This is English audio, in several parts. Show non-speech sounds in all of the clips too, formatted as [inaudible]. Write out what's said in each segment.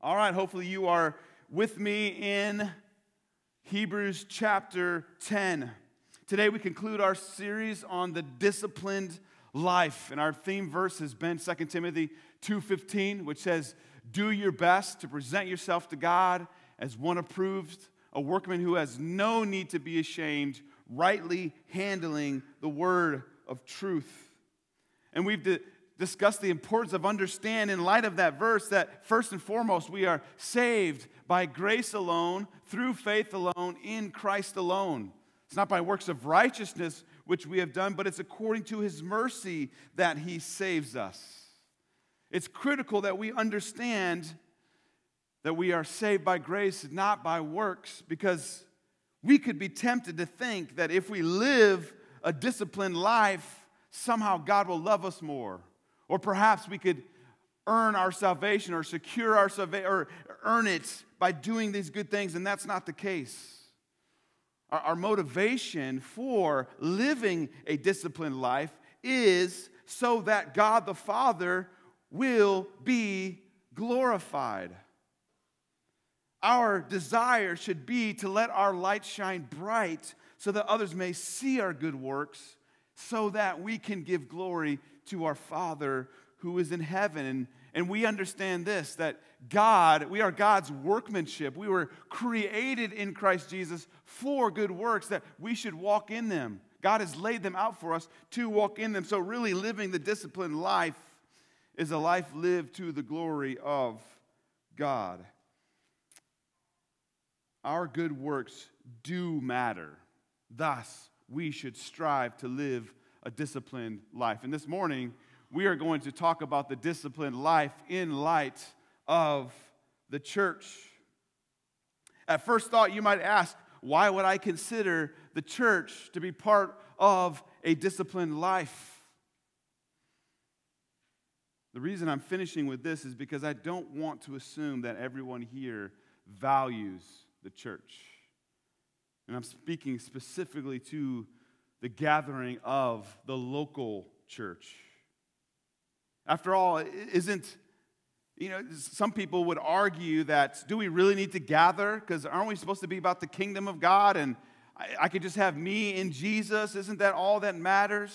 All right, hopefully you are with me in Hebrews chapter 10. Today we conclude our series on the disciplined life, and our theme verse has been 2 Timothy 2:15, which says, "Do your best to present yourself to God as one approved, a workman who has no need to be ashamed, rightly handling the word of truth." And we've discuss the importance of understand in light of that verse that first and foremost we are saved by grace alone through faith alone in Christ alone. It's not by works of righteousness which we have done, but it's according to his mercy that he saves us. It's critical that we understand that we are saved by grace, not by works, because we could be tempted to think that if we live a disciplined life, somehow God will love us more or perhaps we could earn our salvation or secure our salvation or earn it by doing these good things, and that's not the case. Our, our motivation for living a disciplined life is so that God the Father will be glorified. Our desire should be to let our light shine bright so that others may see our good works, so that we can give glory to our Father who is in heaven. And, and we understand this that God, we are God's workmanship. We were created in Christ Jesus for good works, that we should walk in them. God has laid them out for us to walk in them. So, really, living the disciplined life is a life lived to the glory of God. Our good works do matter. Thus, we should strive to live a disciplined life. And this morning, we are going to talk about the disciplined life in light of the church. At first thought, you might ask, why would I consider the church to be part of a disciplined life? The reason I'm finishing with this is because I don't want to assume that everyone here values the church. And I'm speaking specifically to the gathering of the local church. After all, isn't, you know, some people would argue that do we really need to gather? Because aren't we supposed to be about the kingdom of God and I, I could just have me in Jesus? Isn't that all that matters?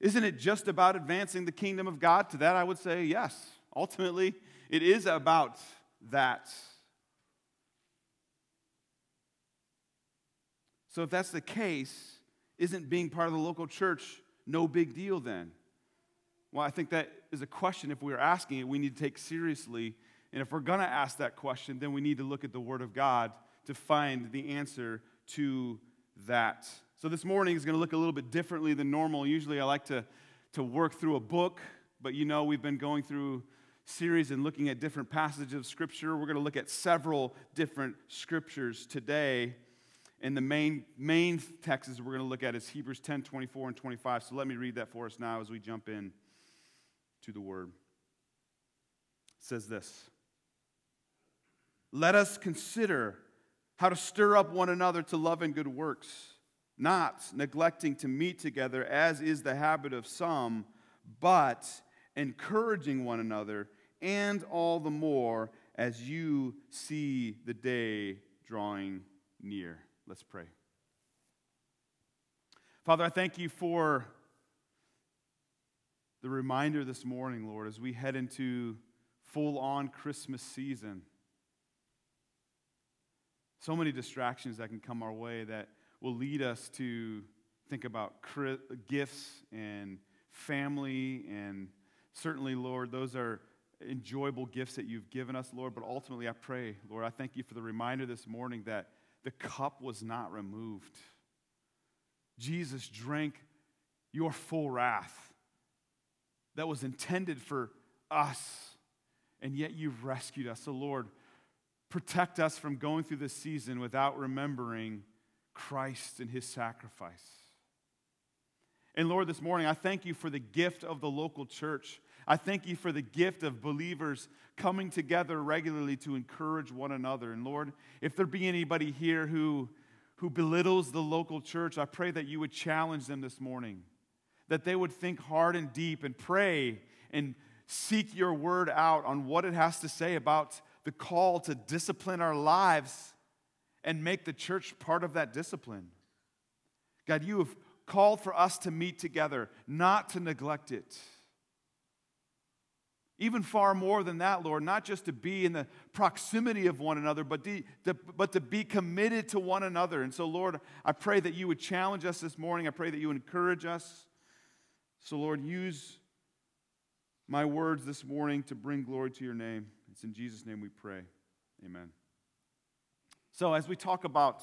Isn't it just about advancing the kingdom of God? To that, I would say yes. Ultimately, it is about that. So, if that's the case, isn't being part of the local church no big deal then? Well, I think that is a question, if we're asking it, we need to take seriously. And if we're going to ask that question, then we need to look at the Word of God to find the answer to that. So this morning is going to look a little bit differently than normal. Usually I like to, to work through a book, but you know we've been going through series and looking at different passages of Scripture. We're going to look at several different Scriptures today. And the main, main texts we're going to look at is Hebrews 10 24 and 25. So let me read that for us now as we jump in to the word. It says this Let us consider how to stir up one another to love and good works, not neglecting to meet together, as is the habit of some, but encouraging one another, and all the more as you see the day drawing near. Let's pray. Father, I thank you for the reminder this morning, Lord, as we head into full on Christmas season. So many distractions that can come our way that will lead us to think about gifts and family. And certainly, Lord, those are enjoyable gifts that you've given us, Lord. But ultimately, I pray, Lord, I thank you for the reminder this morning that the cup was not removed. Jesus drank your full wrath that was intended for us, and yet you've rescued us. So, Lord, protect us from going through this season without remembering Christ and his sacrifice. And Lord, this morning, I thank you for the gift of the local church. I thank you for the gift of believers coming together regularly to encourage one another. And Lord, if there be anybody here who, who belittles the local church, I pray that you would challenge them this morning, that they would think hard and deep and pray and seek your word out on what it has to say about the call to discipline our lives and make the church part of that discipline. God, you have called for us to meet together, not to neglect it. Even far more than that, Lord, not just to be in the proximity of one another, but to, to, but to be committed to one another. And so, Lord, I pray that you would challenge us this morning. I pray that you encourage us. So, Lord, use my words this morning to bring glory to your name. It's in Jesus' name we pray. Amen. So, as we talk about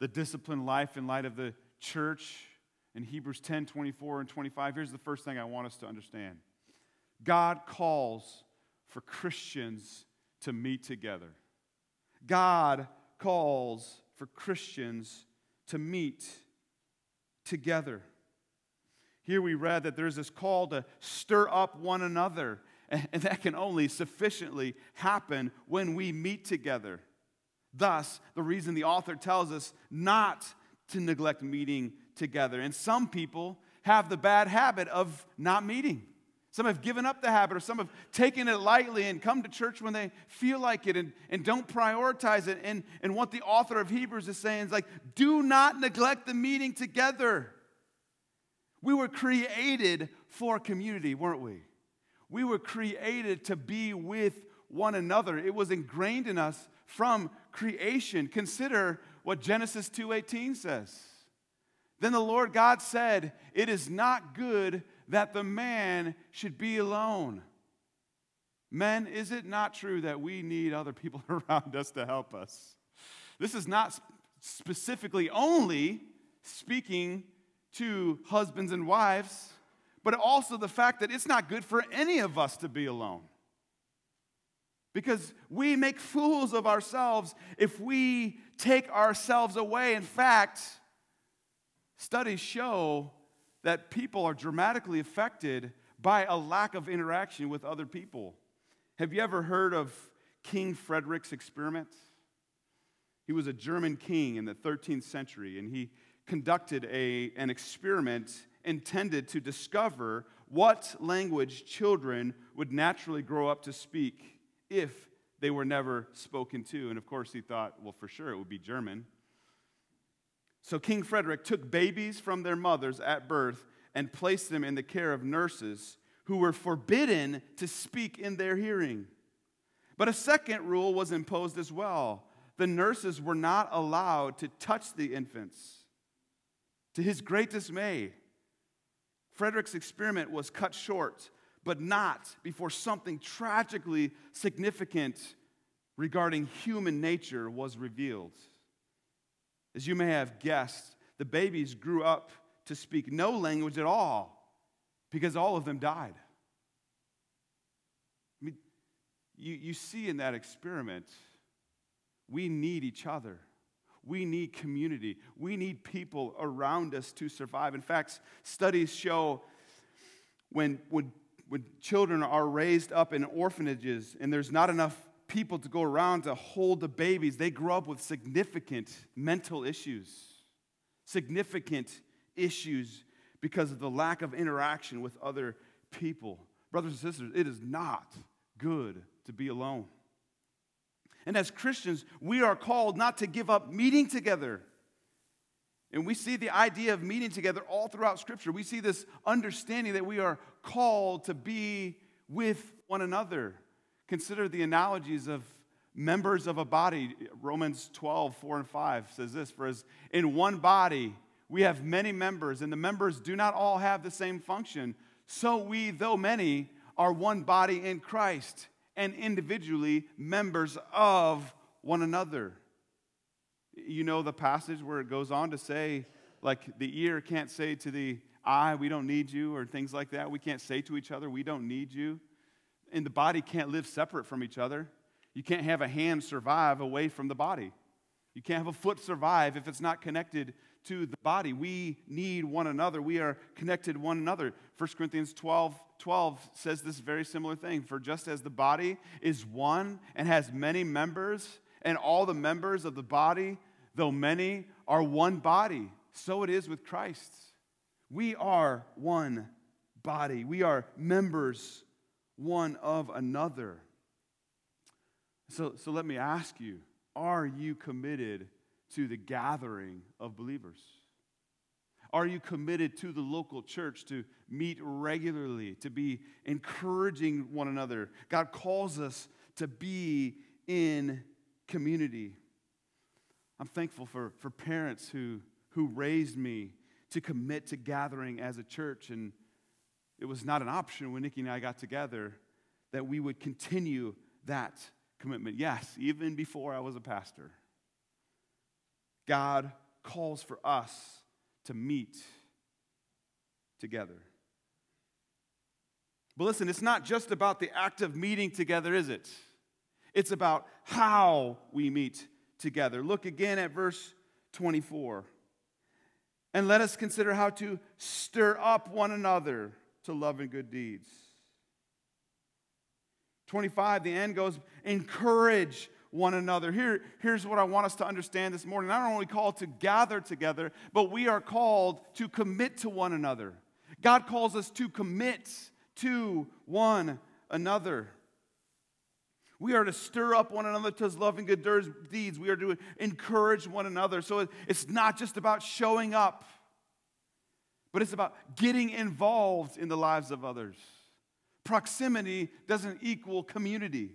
the disciplined life in light of the church in Hebrews 10 24 and 25, here's the first thing I want us to understand God calls for Christians to meet together. God calls for Christians to meet together. Here we read that there's this call to stir up one another, and that can only sufficiently happen when we meet together. Thus, the reason the author tells us not to neglect meeting together. And some people have the bad habit of not meeting. Some have given up the habit, or some have taken it lightly and come to church when they feel like it and, and don't prioritize it. And, and what the author of Hebrews is saying is like, do not neglect the meeting together. We were created for community, weren't we? We were created to be with one another. It was ingrained in us from creation. Consider what Genesis 2:18 says. Then the Lord God said, "It is not good that the man should be alone. Men, is it not true that we need other people [laughs] around us to help us? This is not specifically only speaking to husbands and wives, but also the fact that it's not good for any of us to be alone. Because we make fools of ourselves if we take ourselves away. In fact, studies show that people are dramatically affected by a lack of interaction with other people. Have you ever heard of King Frederick's experiment? He was a German king in the 13th century, and he conducted a, an experiment intended to discover what language children would naturally grow up to speak if they were never spoken to. And of course, he thought, well, for sure it would be German. So King Frederick took babies from their mothers at birth and placed them in the care of nurses who were forbidden to speak in their hearing. But a second rule was imposed as well. The nurses were not allowed to touch the infants. To his great dismay, Frederick's experiment was cut short, but not before something tragically significant regarding human nature was revealed. As you may have guessed, the babies grew up to speak no language at all because all of them died. I mean, you, you see in that experiment, we need each other. We need community. We need people around us to survive. In fact, studies show when, when, when children are raised up in orphanages and there's not enough people to go around to hold the babies, they grow up with significant mental issues, significant issues because of the lack of interaction with other people. Brothers and sisters, it is not good to be alone. And as Christians, we are called not to give up meeting together. And we see the idea of meeting together all throughout Scripture. We see this understanding that we are called to be with one another. Consider the analogies of members of a body. Romans 12, 4 and 5 says this For as in one body we have many members, and the members do not all have the same function, so we, though many, are one body in Christ and individually members of one another. You know the passage where it goes on to say, like, the ear can't say to the eye, we don't need you, or things like that. We can't say to each other, we don't need you and the body can't live separate from each other. You can't have a hand survive away from the body. You can't have a foot survive if it's not connected to the body. We need one another. We are connected one another. 1 Corinthians 12, 12 says this very similar thing. For just as the body is one and has many members, and all the members of the body, though many, are one body, so it is with Christ. We are one body. We are members one of another. So, so let me ask you are you committed to the gathering of believers? Are you committed to the local church to meet regularly, to be encouraging one another? God calls us to be in community. I'm thankful for, for parents who, who raised me to commit to gathering as a church. And it was not an option when Nikki and I got together that we would continue that commitment. Yes, even before I was a pastor. God calls for us to meet together. But listen, it's not just about the act of meeting together, is it? It's about how we meet together. Look again at verse 24. And let us consider how to stir up one another to love and good deeds. 25, the end goes, encourage one another. Here, here's what I want us to understand this morning. Not only called to gather together, but we are called to commit to one another. God calls us to commit to one another. We are to stir up one another to love and good deeds. We are to encourage one another. So it's not just about showing up, but it's about getting involved in the lives of others. Proximity doesn't equal community.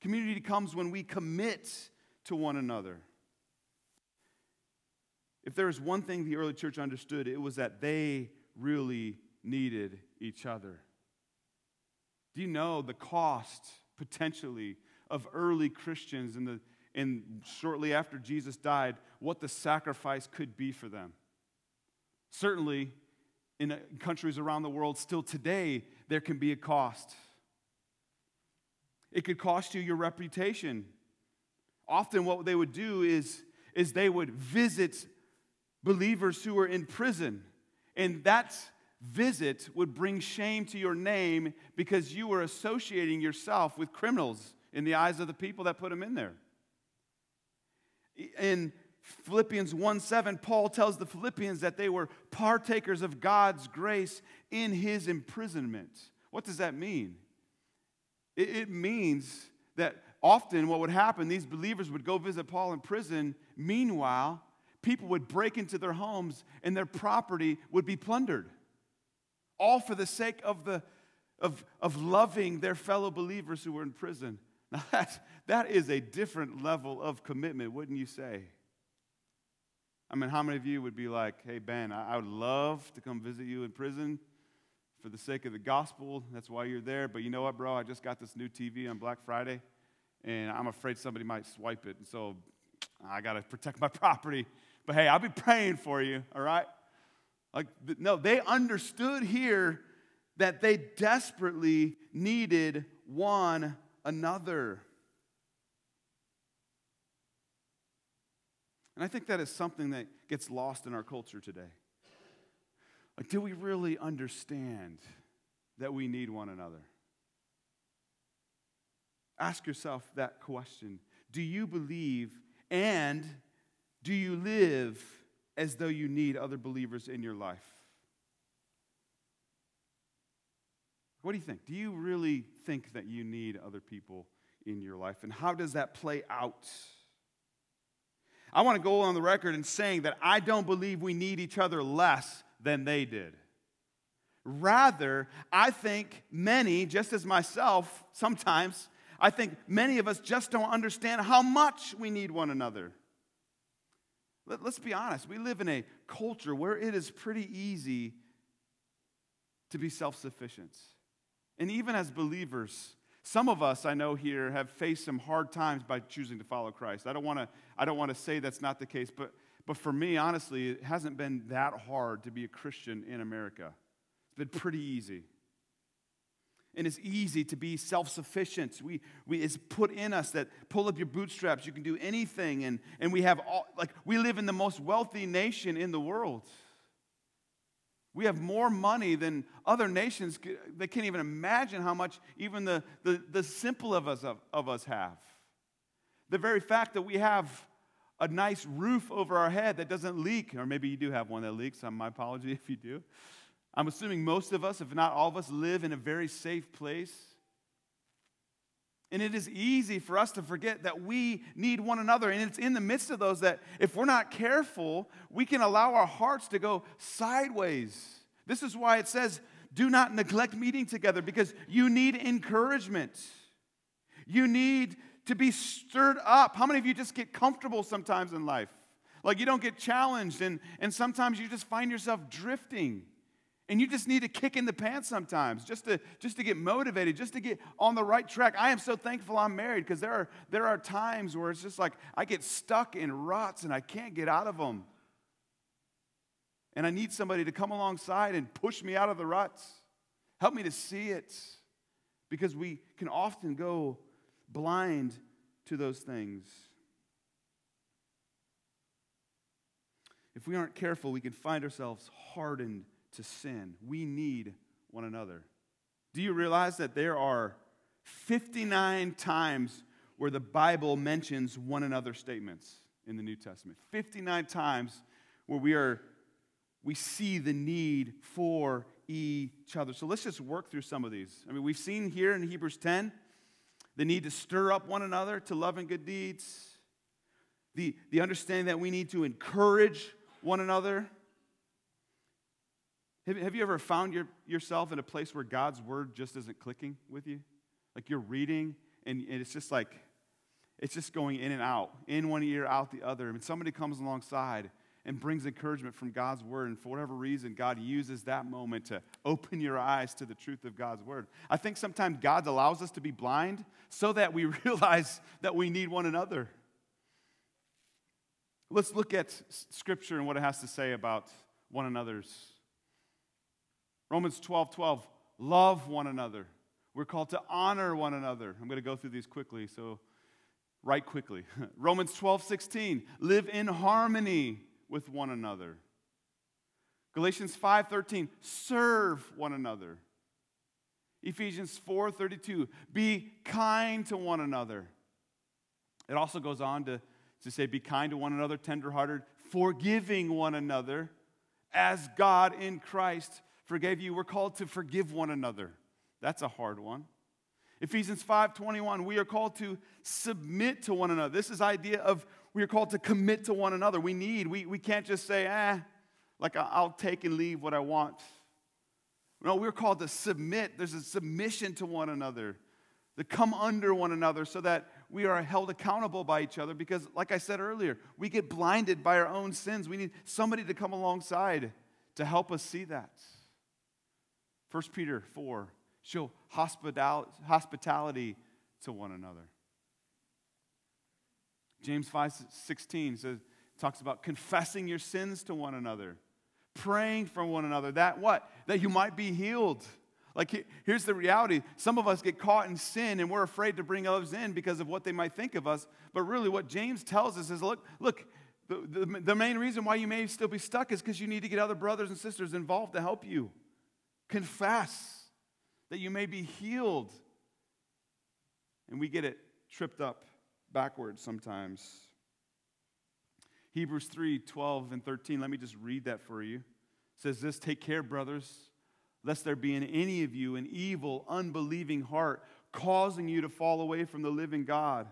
Community comes when we commit to one another. If there is one thing the early church understood, it was that they really needed each other. Do you know the cost potentially of early Christians in the and shortly after Jesus died, what the sacrifice could be for them? Certainly, in uh, countries around the world, still today, there can be a cost. It could cost you your reputation. Often, what they would do is, is they would visit believers who were in prison, and that visit would bring shame to your name because you were associating yourself with criminals in the eyes of the people that put them in there. In Philippians 1 7, Paul tells the Philippians that they were partakers of God's grace in his imprisonment. What does that mean? It, means that often what would happen, these believers would go visit Paul in prison. Meanwhile, people would break into their homes and their property would be plundered. All for the sake of, the, of, of loving their fellow believers who were in prison. [laughs] Now, that, that is a different level of commitment, wouldn't you say? I mean, how many of you would be like, hey, Ben, I, would love to come visit you in prison for the sake of the gospel. That's why you're there. But you know what, bro? I just got this new TV on Black Friday, and I'm afraid somebody might swipe it. And so I got to protect my [laughs] property. But hey, I'll be praying for you, all right? Like, no, they understood here that they desperately needed one another. And I think that is something that gets lost in our culture today. Like, do we really understand that we need one another? Ask yourself that question. Do you believe and do you live as though you need other believers in your life? What do you think? Do you really think that you need other people in your life? And how does that play out? I want to go on the record in saying that I don't believe we need each other less than they did. Rather, I think many, just as myself sometimes, I think many of us just don't understand how much we need one another. Let, us be honest, we live in a culture where it is pretty easy to be self sufficient. And even as believers, some of us I know here have faced some hard times by choosing to follow Christ. I don't want to I don't want to say that's not the case, but but for me honestly, it hasn't been that hard to be a Christian in America. It's been pretty easy. And it's easy to be self sufficient. We, we, it's put in us that pull up your bootstraps, you can do anything. And, and we have all, like, we live in the most wealthy nation in the world. We have more money than other nations. They can't even imagine how much even the, the, the simple of us, of, of us have. The very fact that we have a nice roof over our head that doesn't leak, or maybe you do have one that leaks, um, my apology [laughs] if you do. I'm assuming most of us, if not all of us, live in a very safe place. And it is easy for us to forget that we need one another. And it's in the midst of those that, if we're not careful, we can allow our hearts to go sideways. This is why it says, do not neglect meeting together because you need encouragement. You need to be stirred up. How many of you just get comfortable sometimes in life? Like you don't get challenged, and, and sometimes you just find yourself drifting. And you just need a kick in the pants sometimes just to, just to get motivated, just to get on the right track. I am so thankful I'm married because there are, there are times where it's just like I get stuck in ruts and I can't get out of them. And I need somebody to come alongside and push me out of the ruts. Help me to see it because we can often go blind to those things. If we aren't careful, we can find ourselves hardened to sin. We need one another. Do you realize that there are 59 times where the Bible mentions one another statements in the New Testament? 59 times where we are we see the need for each other. So let's just work through some of these. I mean, we've seen here in Hebrews 10 the need to stir up one another to love and good deeds, the, the understanding that we need to encourage one another. Have, have you ever found your, yourself in a place where God's word just isn't clicking with you? Like you're reading and, and it's just like, it's just going in and out, in one ear, out the other. And somebody comes alongside and brings encouragement from God's word. And for whatever reason, God uses that moment to open your eyes to the truth of God's word. I think sometimes God allows us to be blind so that we [laughs] realize that we need one another. Let's look at scripture and what it has to say about one another's. Romans 12 12, love one another. We're called to honor one another. I'm going to go through these quickly, so write quickly. [laughs] Romans 12 16, live in harmony with one another. Galatians 5:13 serve one another. Ephesians 4:32 be kind to one another. It also goes on to, to say be kind to one another, tenderhearted, forgiving one another as God in Christ forgave you. We're called to forgive one another. That's a hard one. Ephesians 5:21 we are called to submit to one another. This is idea of we are called to commit to one another. We need, we, we can't just say, eh, like I'll take and leave what I want. No, we're called to submit. There's a submission to one another, to come under one another so that we are held accountable by each other because, like I said earlier, we get blinded by our own sins. We need somebody to come alongside to help us see that. 1 Peter 4 show hospitality to one another. James 5 16 says, talks about confessing your sins to one another, praying for one another. That what? That you might be healed. Like, here's the reality some of us get caught in sin and we're afraid to bring others in because of what they might think of us. But really, what James tells us is look, look, the, the, the main reason why you may still be stuck is because you need to get other brothers and sisters involved to help you. Confess that you may be healed. And we get it tripped up backwards sometimes. Hebrews 3 12 and 13, let me just read that for you. It says this Take care, brothers, lest there be in any of you an evil, unbelieving heart, causing you to fall away from the living God.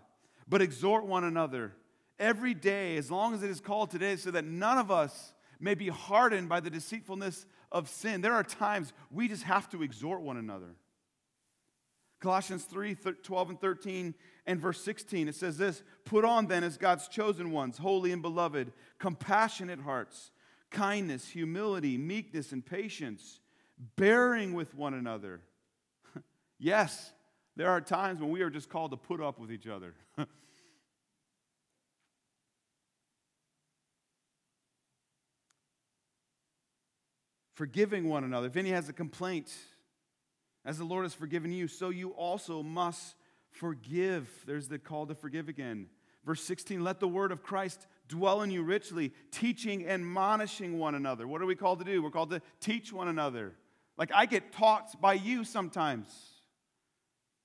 But exhort one another every day, as long as it is called today, so that none of us may be hardened by the deceitfulness of sin. There are times we just have to exhort one another. Colossians 3 12 and 13 and verse 16, it says this Put on then as God's chosen ones, holy and beloved, compassionate hearts, kindness, humility, meekness, and patience, bearing with one another. [laughs] yes, there are times when we are just called to put up with each other. [laughs] Forgiving one another. If any has a complaint, as the Lord has forgiven you, so you also must forgive. There's the call to forgive again. Verse 16, let the word of Christ dwell in you richly, teaching and admonishing one another. What are we called to do? We're called to teach one another. Like I get taught by you sometimes.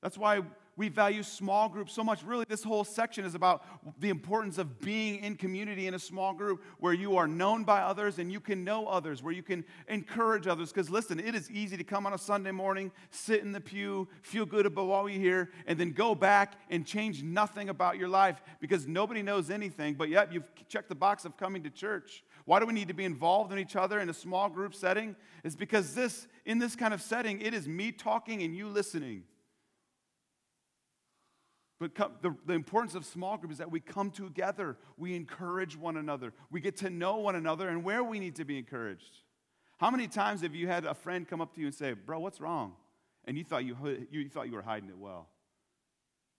That's why we value small groups so much. Really, this whole section is about the importance of being in community in a small group where you are known by others and you can know others, where you can encourage others. Because listen, it is easy to come on a Sunday morning, sit in the pew, feel good about what we hear, and then go back and change nothing about your life because nobody knows anything, but yet you've checked the box of coming to church. Why do we need to be involved in each other in a small group setting? It's because this, in this kind of setting, it is me talking and you listening. But come, the, the importance of small group is that we come together, we encourage one another, we get to know one another and where we need to be encouraged. How many times have you had a friend come up to you and say, Bro, what's wrong? And you thought you, you thought you were hiding it well.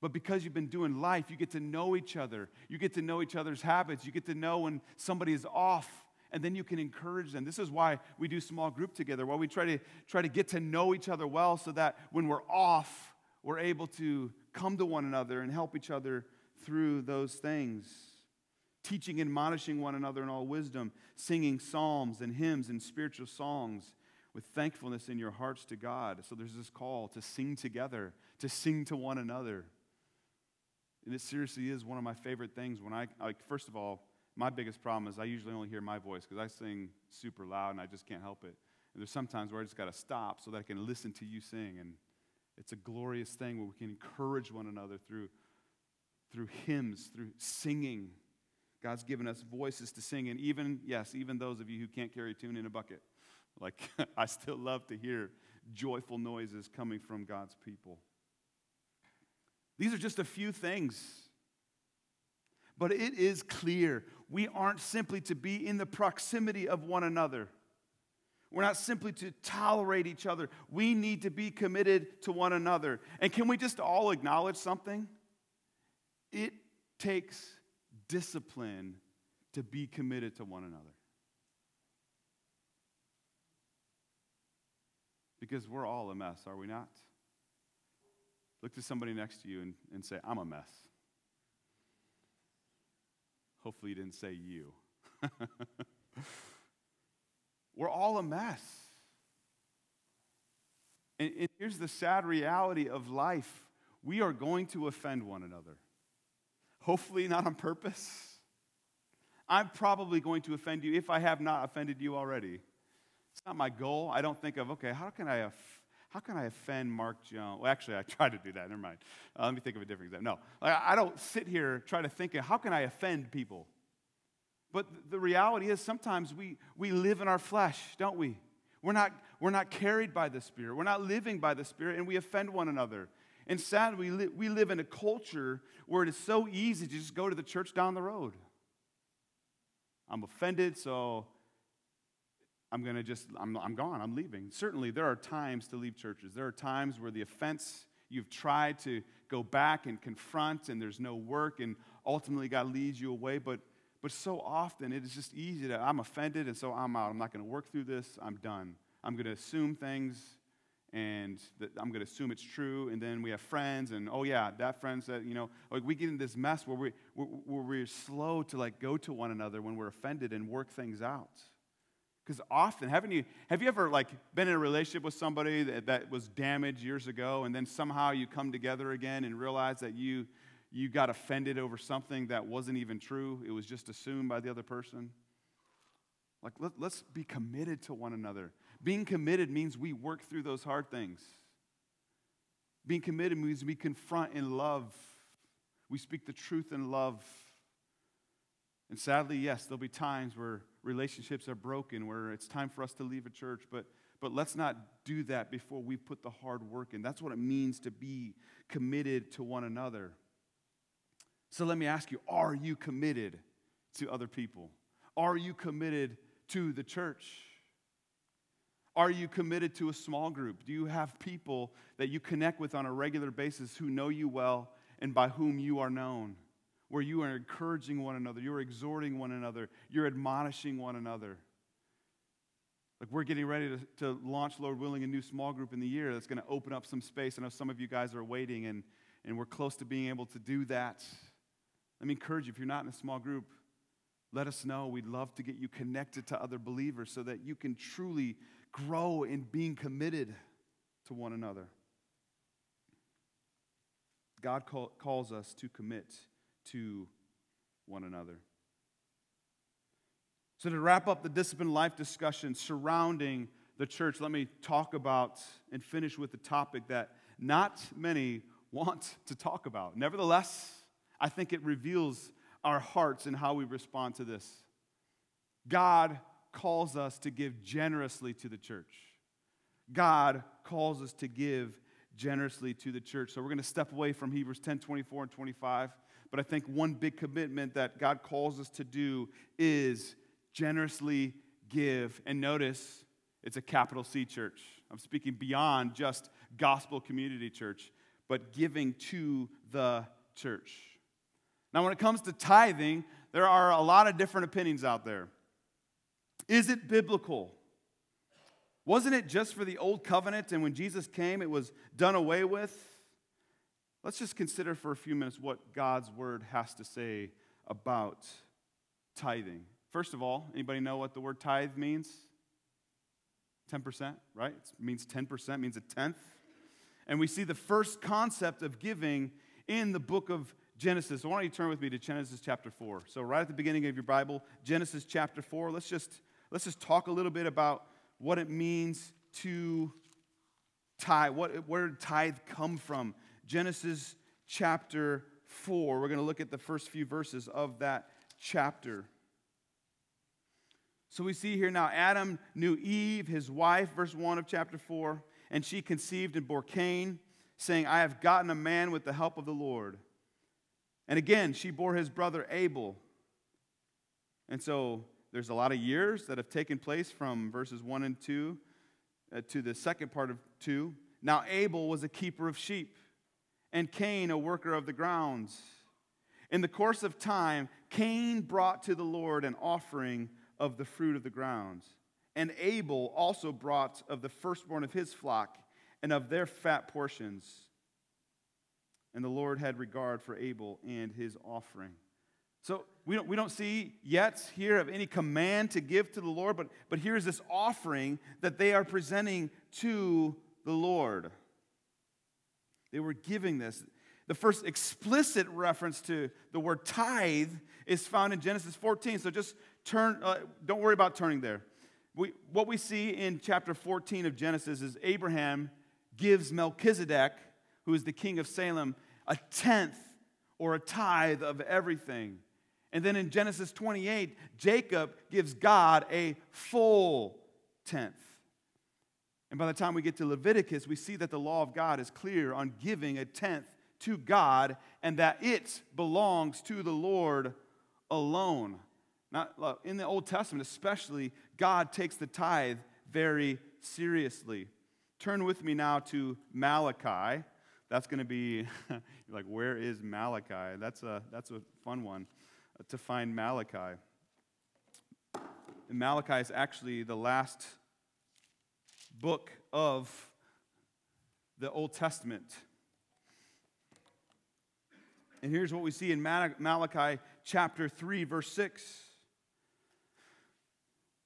But because you've been doing life, you get to know each other. You get to know each other's habits. You get to know when somebody is off, and then you can encourage them. This is why we do small group together, why we try to try to get to know each other well so that when we're off, we're able to come to one another and help each other through those things. Teaching and admonishing one another in all wisdom, singing psalms and hymns and spiritual songs with thankfulness in your hearts to God. So there's this call to sing together, to sing to one another. And it seriously is one of my favorite things when I, like, first of all, my biggest problem is I usually only hear my voice because I sing super loud and I just can't help it. And there's sometimes where I just got to stop so that I can listen to you sing. And it's a glorious thing where we can encourage one another through, through hymns, through singing. God's given us voices to sing. And even, yes, even those of you who can't carry a tune in a bucket, like, [laughs] I still love to hear joyful noises coming from God's people. These are just a few things. But it is clear we aren't simply to be in the proximity of one another. We're not simply to tolerate each other. We need to be committed to one another. And can we just all acknowledge something? It takes discipline to be committed to one another. Because we're all a mess, are we not? Look to somebody next to you and, and say, I'm a mess. Hopefully, you didn't say you. [laughs] We're all a mess. And, and here's the sad reality of life we are going to offend one another. Hopefully, not on purpose. I'm probably going to offend you if I have not offended you already. It's not my goal. I don't think of, okay, how can I how can I offend Mark Jones? Well, actually, I [laughs] try to do that. Never mind. Uh, let me think of a different example. No, I don't sit here try to think of how can I offend people. But the reality is sometimes we, we live in our flesh, don't we? We're not, we're not carried by the Spirit. We're not living by the Spirit, and we offend one another. And sadly, we, li- we live in a culture where it is so easy to just go to the church down the road. I'm offended, so I'm going to just, I'm, I'm gone, I'm leaving. Certainly, there are times to leave churches. There are times where the offense, you've tried to go back and confront, and there's no work, and ultimately God leads you away. But, but so often, it is just easy to, I'm offended, and so I'm out. I'm not going to work through this, I'm done. I'm going to assume things, and I'm going to assume it's true. And then we have friends, and oh, yeah, that friend said, you know, like we get in this mess where, we, where we're slow to like go to one another when we're offended and work things out. Because often, haven't you, have you ever like been in a relationship with somebody that, that was damaged years ago, and then somehow you come together again and realize that you, you got offended over something that wasn't even true? It was just assumed by the other person? Like, let, let's be committed to one another. Being committed means we work through those hard things. Being committed means we confront in love, we speak the truth in love. And sadly, yes, there'll be times where relationships are broken, where it's time for us to leave a church, but, but let's not do that before we put the hard work in. That's what it means to be committed to one another. So let me ask you are you committed to other people? Are you committed to the church? Are you committed to a small group? Do you have people that you connect with on a regular basis who know you well and by whom you are known? where you are encouraging one another, you're exhorting one another, you're admonishing one another. Like we're getting ready to, to launch, Lord willing, a new small group in the year that's going to open up some space. I know some of you guys are waiting, and, and we're close to being able to do that. Let me encourage you if you're not in a small group, let us know. We'd love to get you connected to other believers so that you can truly grow in being committed to one another. God call, calls us to commit to one another. So, to wrap up the discipline life discussion surrounding the church, let me talk about and finish with the topic that not many [laughs] want to talk about. Nevertheless, I think it reveals our hearts and how we respond to this. God calls us to give generously to the church. God calls us to give generously to the church. So we're going to step away from Hebrews 10 24 and 25. But I think one big commitment that God calls us to do is generously give. And notice it's a capital C church. I'm speaking beyond just gospel community church, but giving to the church. Now, when it comes to tithing, there are a lot of different opinions out there. Is it biblical? Wasn't it just for the old covenant and when Jesus came it was done away with? Let's just consider for a few minutes what God's word has to say about tithing. First of all, anybody know what the word tithe means? 10%, right? It means 10%, means a tenth. And we see the first concept of giving in the book of Genesis. Why don't you turn with me to Genesis chapter 4? So right at the beginning of your Bible, Genesis chapter 4, let's just let's just talk a little bit about what it means to tithe. What, where did tithe come from? Genesis chapter 4. We're going to look at the first few verses of that chapter. So we see here now Adam knew Eve, his wife, verse 1 of chapter 4, and she conceived and bore Cain, saying, I have gotten a man with the help of the Lord. And again, she bore his brother Abel. And so there's a lot of years that have taken place from verses 1 and 2 uh, to the second part of 2. Now, Abel was a keeper of sheep, and Cain a worker of the grounds. In the course of time, Cain brought to the Lord an offering of the fruit of the grounds. And Abel also brought of the firstborn of his flock and of their fat portions. And the Lord had regard for Abel and his offering. So we don't, we don't see yet here of any command to give to the Lord, but, but here's this offering that they are presenting to the Lord. They were giving this. The first explicit reference to the word tithe is found in Genesis 14. So just turn, uh, don't worry about turning there. We, what we see in chapter 14 of Genesis is Abraham gives Melchizedek, who is the king of Salem, a tenth or a tithe of everything. And then in Genesis 28, Jacob gives God a full tenth. And by the time we get to Leviticus, we see that the law of God is clear on giving a tenth to God and that it belongs to the Lord alone. Not, in the Old Testament, especially, God takes the tithe very seriously. Turn with me now to Malachi. That's going to be [laughs] like, where is Malachi? That's a, that's a fun one uh, to find Malachi. And Malachi is actually the last book of the Old Testament. And here's what we see in Malachi chapter 3, verse 6.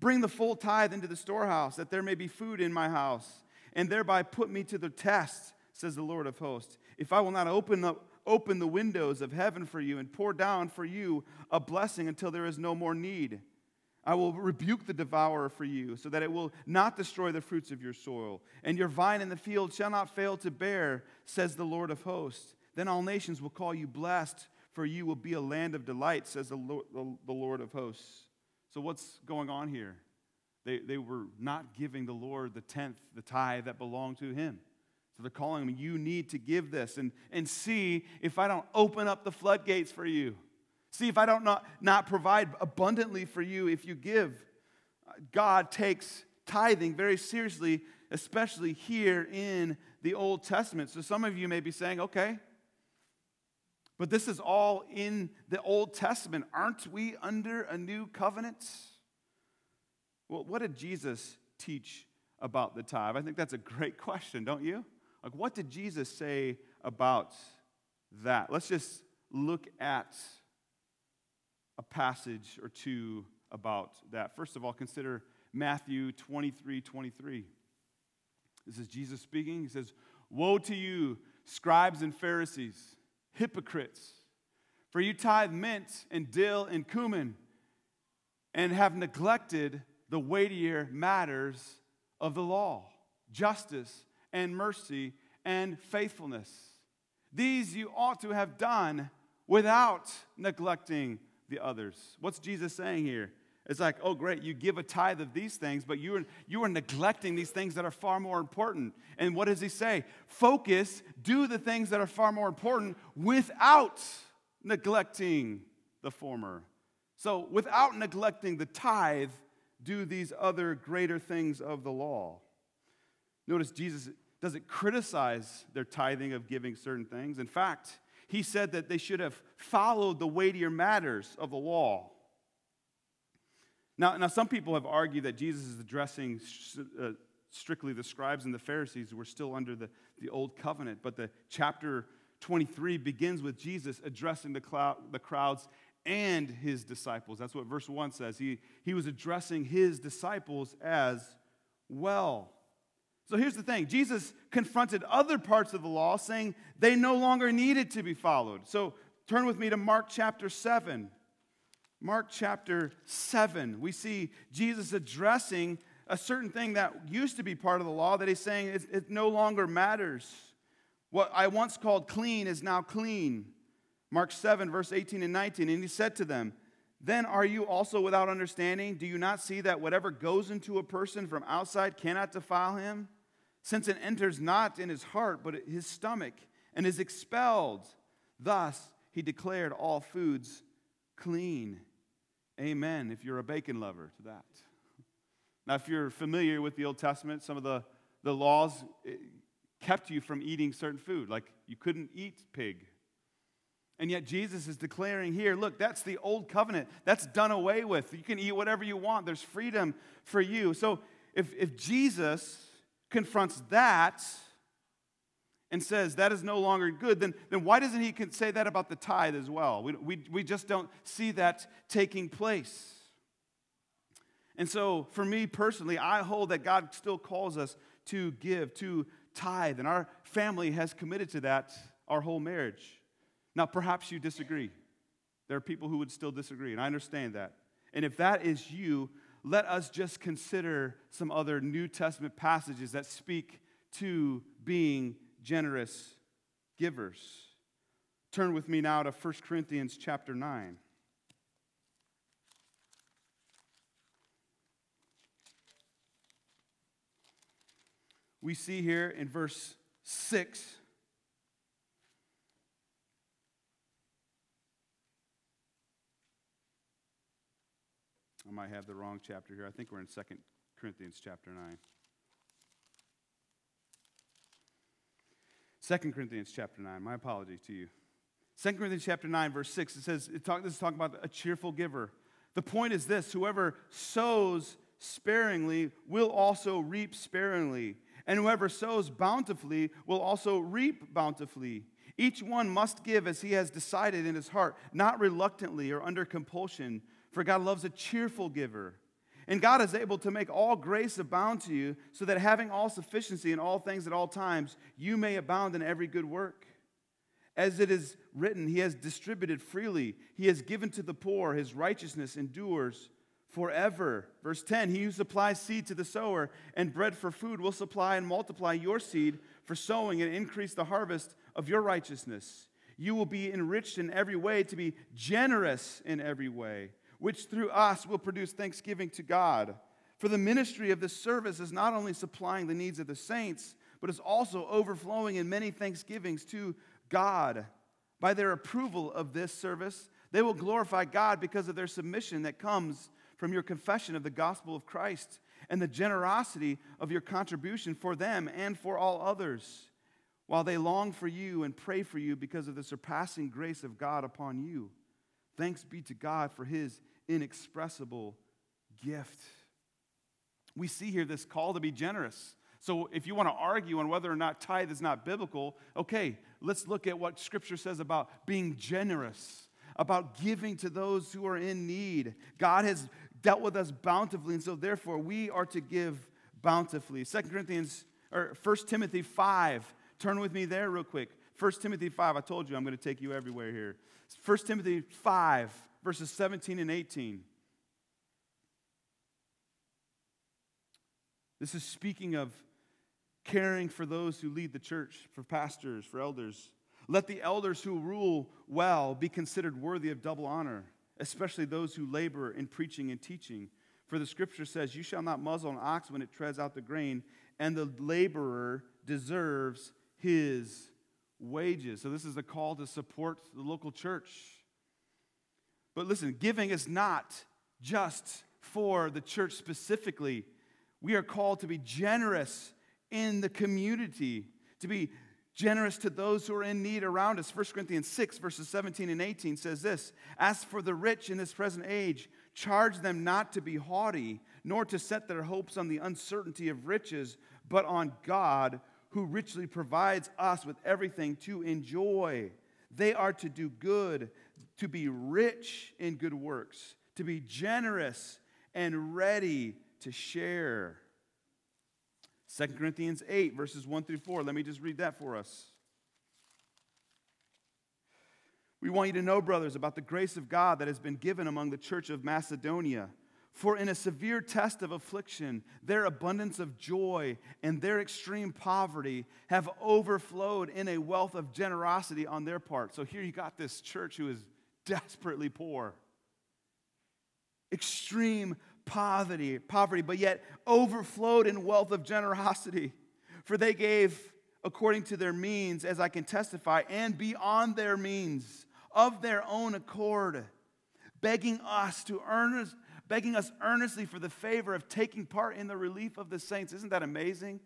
Bring the full tithe into the storehouse, that there may be food in my house, and thereby put me to the test, says the Lord of hosts. If I will not open open the windows of heaven for you and pour down for you a blessing until there is no more need. I will rebuke the devourer for you, so that it will not destroy the fruits of your soil. And your vine in the field shall not fail to bear, says the Lord of hosts. Then all nations will call you blessed, for you will be a land of delight, says the Lord, the Lord of hosts. So, what's going on here? They, they were not giving the Lord the tenth, the tithe that belonged to him. So they're calling him, you need to give this and, and see if I don't open up the floodgates for you. See if I don't not, not provide abundantly for you if you give. God takes tithing very seriously, especially here in the Old Testament. So some of you may be saying, okay, But this is all in the Old Testament. Aren't we under a new covenant? Well, what did Jesus teach about the tithe? I think that's a great [laughs] question, don't you? Like, what did Jesus say about that? Let's just look at a passage or two about that. First of all, consider Matthew 23 23. This is Jesus speaking. He says, Woe to you, scribes and Pharisees, hypocrites, for you tithe mint and dill and cumin and have neglected the weightier matters of the law justice and mercy and faithfulness. These you ought to have done without neglecting the others. What's Jesus saying here? It's like, oh, great, you give a tithe of these things, but you are, you are neglecting these things that are far more important. And what does he say? Focus, do the things that are far more important without neglecting the former. So, without neglecting the tithe, do these other greater things of the law. Notice Jesus doesn't criticize their tithing of giving certain things. In fact, he said that they should have followed the weightier matters of the law. Now, now some people have argued that Jesus is addressing uh, strictly the scribes and the Pharisees who were still under the, the old covenant, but the chapter 23 begins with Jesus addressing the, cloud, the crowds and his disciples. That's what verse 1 says. He, he was addressing his disciples as well. So here's the thing Jesus confronted other parts of the law, saying they no longer needed to be followed. So turn with me to Mark chapter 7. Mark chapter 7, we see Jesus addressing a certain thing that used to be part of the law that he's saying it, it no longer matters. What I once called clean is now clean. Mark 7, verse 18 and 19. And he said to them, Then are you also without understanding? Do you not see that whatever goes into a person from outside cannot defile him? Since it enters not in his heart, but his stomach, and is expelled. Thus he declared all foods clean. Amen, if you're a bacon lover to that. Now, if you're familiar with the Old Testament, some of the, the laws eh, kept you from eating certain food, like you couldn't eat pig. And yet, Jesus is declaring here look, that's the old covenant. That's done away with. You can eat whatever you want, there's freedom for you. So, if, if Jesus confronts that, and says that is no longer good, then, then why doesn't he say that about the tithe as well? We, we, we just don't see that taking place. And so, for me personally, I hold that God still calls us to give, to tithe, and our family has committed to that our whole marriage. Now, perhaps you disagree. There are people who would still disagree, and I understand that. And if that is you, let us just consider some other New Testament passages that speak to being generous givers. Turn with me now to 1 Corinthians chapter 9. We see here in verse 6 I might have the wrong chapter here. I think we're in 2 Corinthians chapter 9. 2 Corinthians chapter 9. My apologies to you. 2 Corinthians chapter 9, verse 6, it says, it talk, this is talking about a cheerful giver. The point is this whoever sows sparingly will also reap sparingly, and whoever sows bountifully will also reap bountifully. Each one must give as he has decided in his heart, not reluctantly or under compulsion, for God loves a cheerful giver. And God is able to make all grace abound to you, so that having all sufficiency in all things at all times, you may abound in every good work. As it is written, He has distributed freely, He has given to the poor, His righteousness endures forever. Verse 10 He who supplies seed to the sower and bread for food will supply and multiply your seed for sowing and increase the harvest of your righteousness. You will be enriched in every way to be generous in every way which through us will produce thanksgiving to God. For the ministry of this service is not only supplying the needs of the saints, but is also overflowing in many thanksgivings to God. By their approval of this service, they will glorify God because of their submission that comes from your confession of the gospel of Christ and the generosity of your contribution for them and for all others. while they long for you and pray for you because of the surpassing grace of God upon you. Thanks be to God for his inexpressible gift. We see here this call to be generous. So, if you want to argue on whether or not tithe is not biblical, okay, let's look at what Scripture says about being generous, about giving to those who are in need. God has dealt with us bountifully, and so therefore we are to give bountifully. 2 Corinthians or 1 Timothy 5 Turn with me there real quick. 1 Timothy 5. I told you I'm going to take you everywhere here. 1 Timothy 5, verses 17 and 18. This is speaking of caring for those who lead the church, for pastors, for elders. Let the elders who rule well be considered worthy of double honor, especially those who labor in preaching and teaching. For the scripture says, You shall not muzzle an ox when it treads out the grain, and the laborer deserves his wages. So, this is a call to support the local church. But listen, giving is not just for the church specifically. We are called to be generous in the community, to be generous to those who are in need around us. 1 Corinthians 6, verses 17 and 18 says this As for the rich in this present age, charge them not to be haughty, nor to set their hopes on the uncertainty of riches, but on God who richly provides us with everything to enjoy. They are to do good, to be rich in good works, to be generous and ready to share. 2 Corinthians 8, verses 1 through 4. Let me just read that for us. We want you to know, brothers, about the grace of God that has been given among the church of Macedonia. For in a severe test of affliction, their abundance of joy and their extreme poverty have overflowed in a wealth of generosity on their part. So here you got this church who is desperately poor. Extreme poverty, poverty, but yet overflowed in wealth of generosity. For they gave according to their means, as I can testify, and beyond their means, of their own accord, begging us to earnest begging us earnestly for the favor of taking part in the relief of the saints. Isn't that amazing?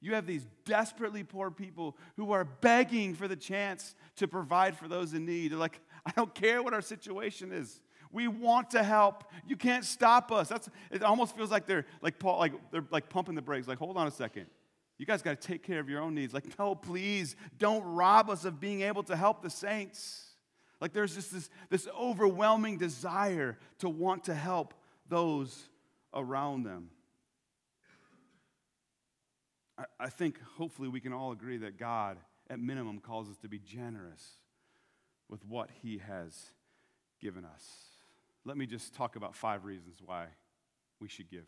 You have these desperately poor people who are begging for the chance to provide for those in need. They're like, I don't care what our situation is. We want to help. You can't stop us. That's it almost feels like they're like Paul, like they're like pumping the brakes. Like, hold on a second. You guys got to take care of your own needs. Like, no, please don't rob us of being able to help the saints. Like there's just this, this overwhelming desire to want to help those around them. I, I think hopefully we can all agree that God, at minimum, calls us to be generous with what He has given us. Let me just talk about five reasons why we should give.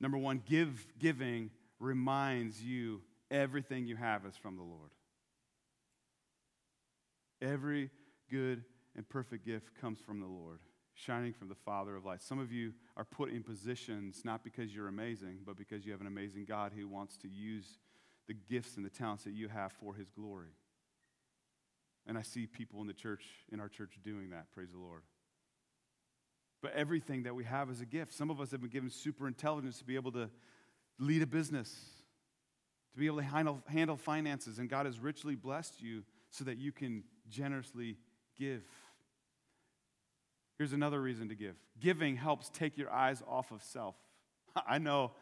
Number one, give, giving reminds you everything you have is from the Lord. Every good and perfect gift comes from the Lord shining from the Father of light. Some of you are put in positions not because you're amazing, but because you have an amazing God who wants to use the gifts and the talents that you have for his glory. And I see people in the church, in our church, doing that. Praise the Lord. But everything that we have is a gift. Some of us have been given super intelligence to be able to lead a business, to be able to handle, handle finances, and God has richly blessed you so that you can generously give. Here's another reason to give giving helps take your eyes off of self. [laughs] I know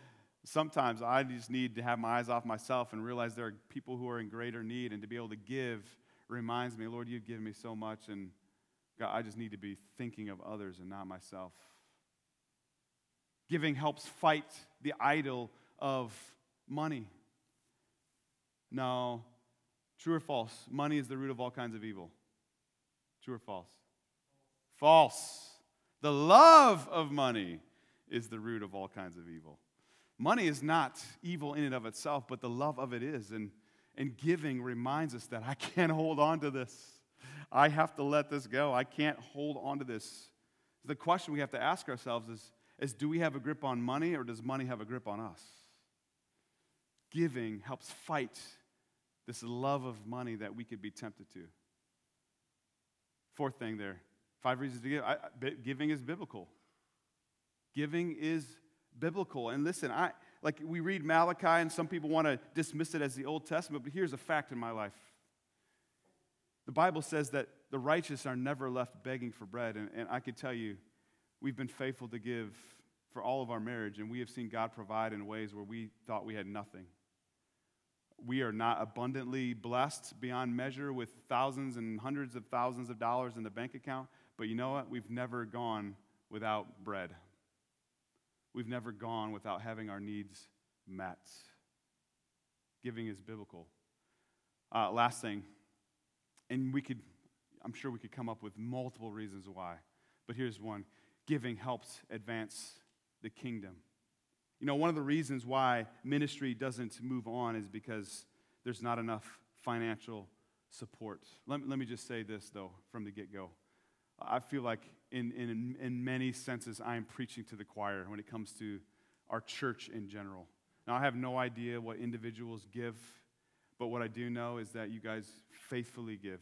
sometimes I just need to have my eyes off myself and realize there are people who are in greater need, and to be able to give reminds me, Lord, you've given me so much, and God, I just need to be thinking of others and not myself. Giving helps fight the idol of money. No, true or false? Money is the root of all kinds of evil. True or false? False. The love of money is the root of all kinds of evil. Money is not evil in and of itself, but the love of it is. And, and giving reminds us that I can't hold on to this. I have to let this go. I can't hold on to this. The question we have to ask ourselves is, is do we have a grip on money or does money have a grip on us? Giving helps fight this love of money that we could be tempted to. Fourth thing there Five reasons to give. I, giving is biblical. Giving is biblical. And listen, I like we read Malachi, and some people want to dismiss it as the Old Testament, but here's a fact in my life. The Bible says that the righteous are never left begging for bread. And, and I could tell you, we've been faithful to give for all of our marriage, and we have seen God provide in ways where we thought we had nothing. We are not abundantly blessed beyond measure with thousands and hundreds of thousands of dollars in the bank account, but you know what? We've never gone without bread. We've never gone without having our needs met. Giving is biblical. Uh, last thing, and we could, I'm sure we could come up with multiple reasons why, but here's one giving helps advance the kingdom. You know, one of the reasons why ministry doesn't move on is because there's not enough financial support. Let, let me just say this, though, from the get go. I feel like, in, in, in many senses, I am preaching to the choir when it comes to our church in general. Now, I have no idea what individuals give, but what I do know is that you guys faithfully give,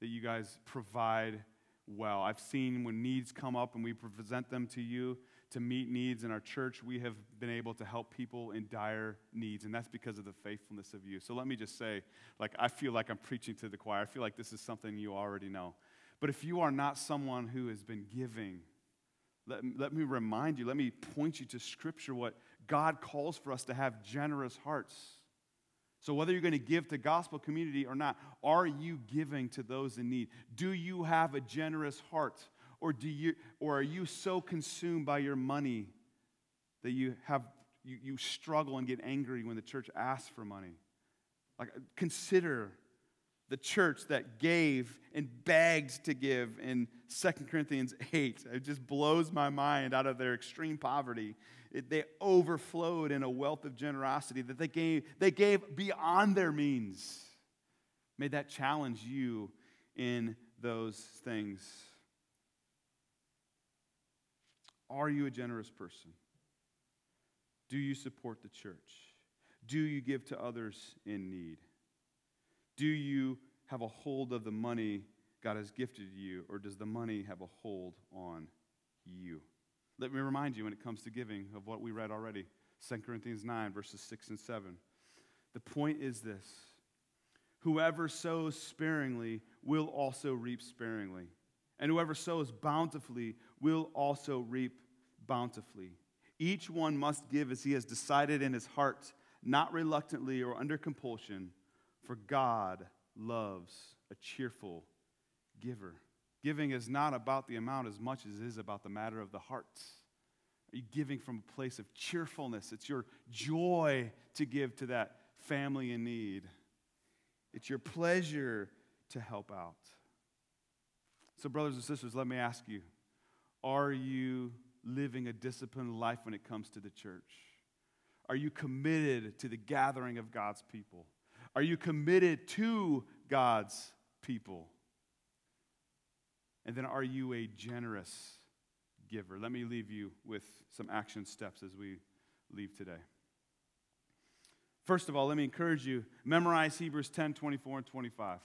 that you guys provide well. I've seen when needs come up and we present them to you, to meet needs in our church, we have been able to help people in dire needs, and that's because of the faithfulness of you. So let me just say, like, I feel like I'm preaching to the choir. I feel like this is something you already know. But if you are not someone who has been giving, let, let me remind you, let me point you to Scripture, what God calls for us to have generous hearts. So, whether you're going to give to gospel community or not, are you giving to those in need? Do you have a generous heart? Or, do you, or are you so consumed by your money that you, have, you, you struggle and get angry when the church asks for money? Like, consider the church that gave and begged to give in 2 Corinthians 8. It just blows my mind out of their extreme poverty. It, they overflowed in a wealth of generosity that they gave, they gave beyond their means. May that challenge you in those things. Are you a generous person? Do you support the church? Do you give to others in need? Do you have a hold of the money God has gifted you, or does the money have a hold on you? Let me remind you when it comes to giving of what we read already 2 Corinthians 9, verses 6 and 7. The point is this whoever sows sparingly will also reap sparingly, and whoever sows bountifully will also reap bountifully. Each one must give as he has decided in his heart, not reluctantly or under compulsion, for God loves a cheerful giver. Giving is not about the amount as much as it is about the matter of the heart. Are you giving from a place of cheerfulness? It's your joy to give to that family in need. It's your pleasure to help out. So, brothers and sisters, let me ask you are you living a disciplined life when it comes to the church? Are you committed to the gathering of God's people? Are you committed to God's people? And then are you a generous giver? Let me leave you with some action steps as we leave today. First of all, let me encourage you memorize Hebrews 10 24 and 25.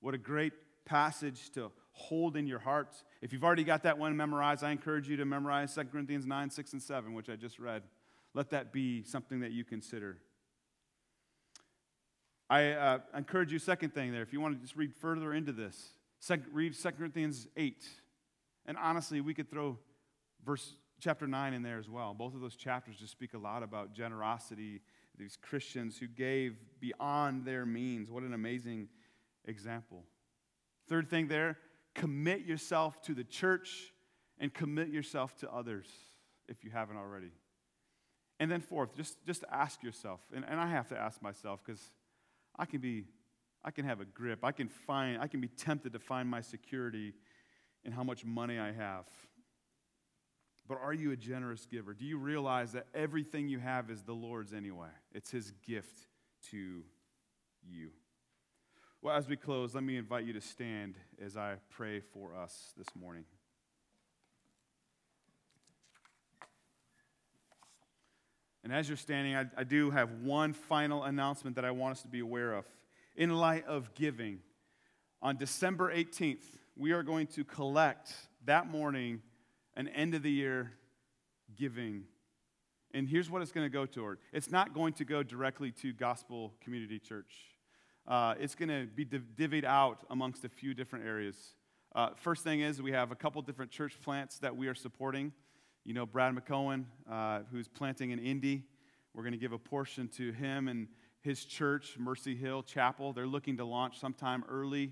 What a great passage to hold in your hearts. If you've already got that one memorized, I encourage you to memorize 2 Corinthians 9, 6, and 7, which I just read. Let that be something that you consider. I uh, encourage you, second thing there, if you want to just read further into this, second, read 2 Corinthians 8. And honestly, we could throw verse chapter 9 in there as well. Both of those chapters just speak a lot about generosity, these Christians who gave beyond their means. What an amazing example. Third thing there, commit yourself to the church and commit yourself to others if you haven't already. And then fourth, just, just ask yourself, and, and I have to ask myself because I can be, I can have a grip. I can find, I can be tempted to find my security in how much money I have. But are you a generous giver? Do you realize that everything you have is the Lord's anyway? It's His gift to you. Well, as we close, let me invite you to stand as I pray for us this morning. And as you're standing, I, I, do have one final announcement that I want us to be aware of. In light of giving, on December 18th, we are going to collect that morning an end of the year giving And here's what it's going to go toward it's not going to go directly to Gospel Community Church, uh, it's going to be div- divvied out amongst a few different areas. Uh, first thing is, we have a couple different church plants that we are supporting. You know, Brad McCohen, uh, who's planting in Indy. We're going to give a portion to him and his church, Mercy Hill Chapel. They're looking to launch sometime early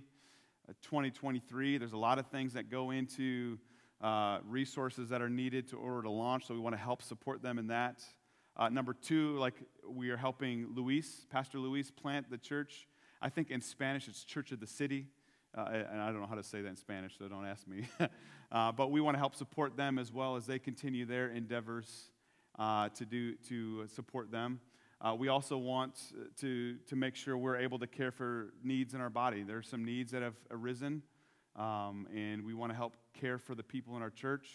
uh, 2023. There's a lot of things that go into uh, resources that are needed to order to launch, so we want to help support them in that. Uh, number two, like we are helping Luis, Pastor Luis, plant the church. I think in Spanish it's Church of the City, uh, and I don't know how to say that in Spanish, so don't ask me. [laughs] Uh, but we want to help support them as well as they continue their endeavors uh, to do to support them. Uh, we also want to, to make sure we're able to care for needs in our body. There are some needs that have arisen, um, and we want to help care for the people in our church.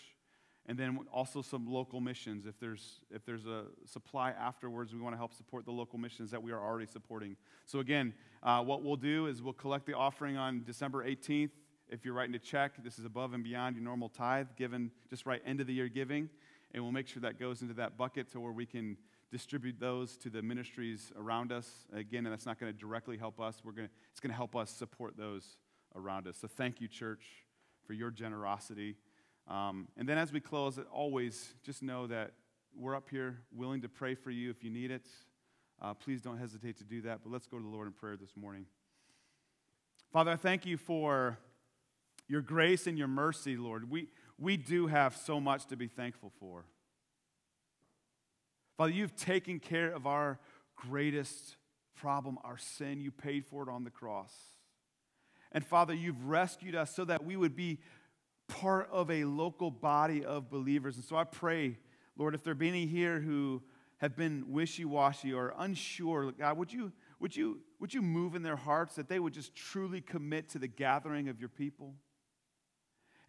And then also some local missions. If there's, if there's a supply afterwards, we want to help support the local missions that we are already supporting. So, again, uh, what we'll do is we'll collect the offering on December 18th. If you're writing a check, this is above and beyond your normal tithe, given just right end of the year giving. And we'll make sure that goes into that bucket to where we can distribute those to the ministries around us. Again, and that's not going to directly help us. We're going to it's going to help us support those around us. So thank you, church, for your generosity. Um, and then as we close, always just know that we're up here willing to pray for you if you need it. Uh, please don't hesitate to do that. But let's go to the Lord in prayer this morning. Father, I thank you for your grace and your mercy, Lord. We, we do have so much to be thankful for. Father, you've taken care of our greatest problem, our sin. You paid for it on the cross. And Father, you've rescued us so that we would be part of a local body of believers. And so I pray, Lord, if there be any here who have been wishy washy or unsure, God, would you, would, you, would you move in their hearts that they would just truly commit to the gathering of your people?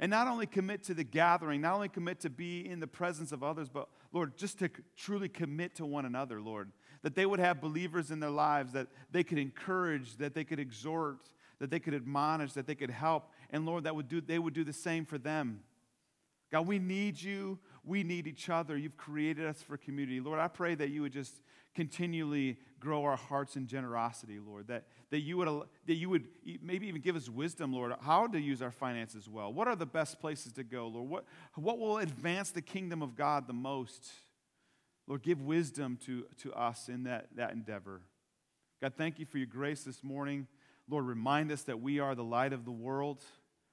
And not only commit to the gathering, not only commit to be in the presence of others, but Lord, just to truly commit to one another, Lord. That they would have believers in their lives that they could encourage, that they could exhort, that they could admonish, that they could help. And Lord, that would do, they would do the same for them. God, we need you. We need each other. You've created us for community. Lord, I pray that you would just continually grow our hearts in generosity, Lord. That, that, you would, that you would maybe even give us wisdom, Lord, how to use our finances well. What are the best places to go, Lord? What, what will advance the kingdom of God the most? Lord, give wisdom to, to us in that, that endeavor. God, thank you for your grace this morning. Lord, remind us that we are the light of the world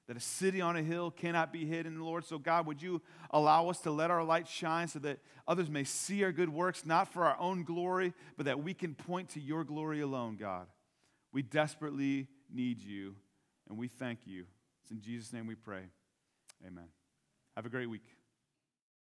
that a city on a hill cannot be hidden, Lord. So, God, would you allow us to let our light shine so that others may see our good works, not for our own glory, but that we can point to your glory alone, God. We desperately need you, and we thank you. It's in Jesus' name we pray. Amen. Have a great week.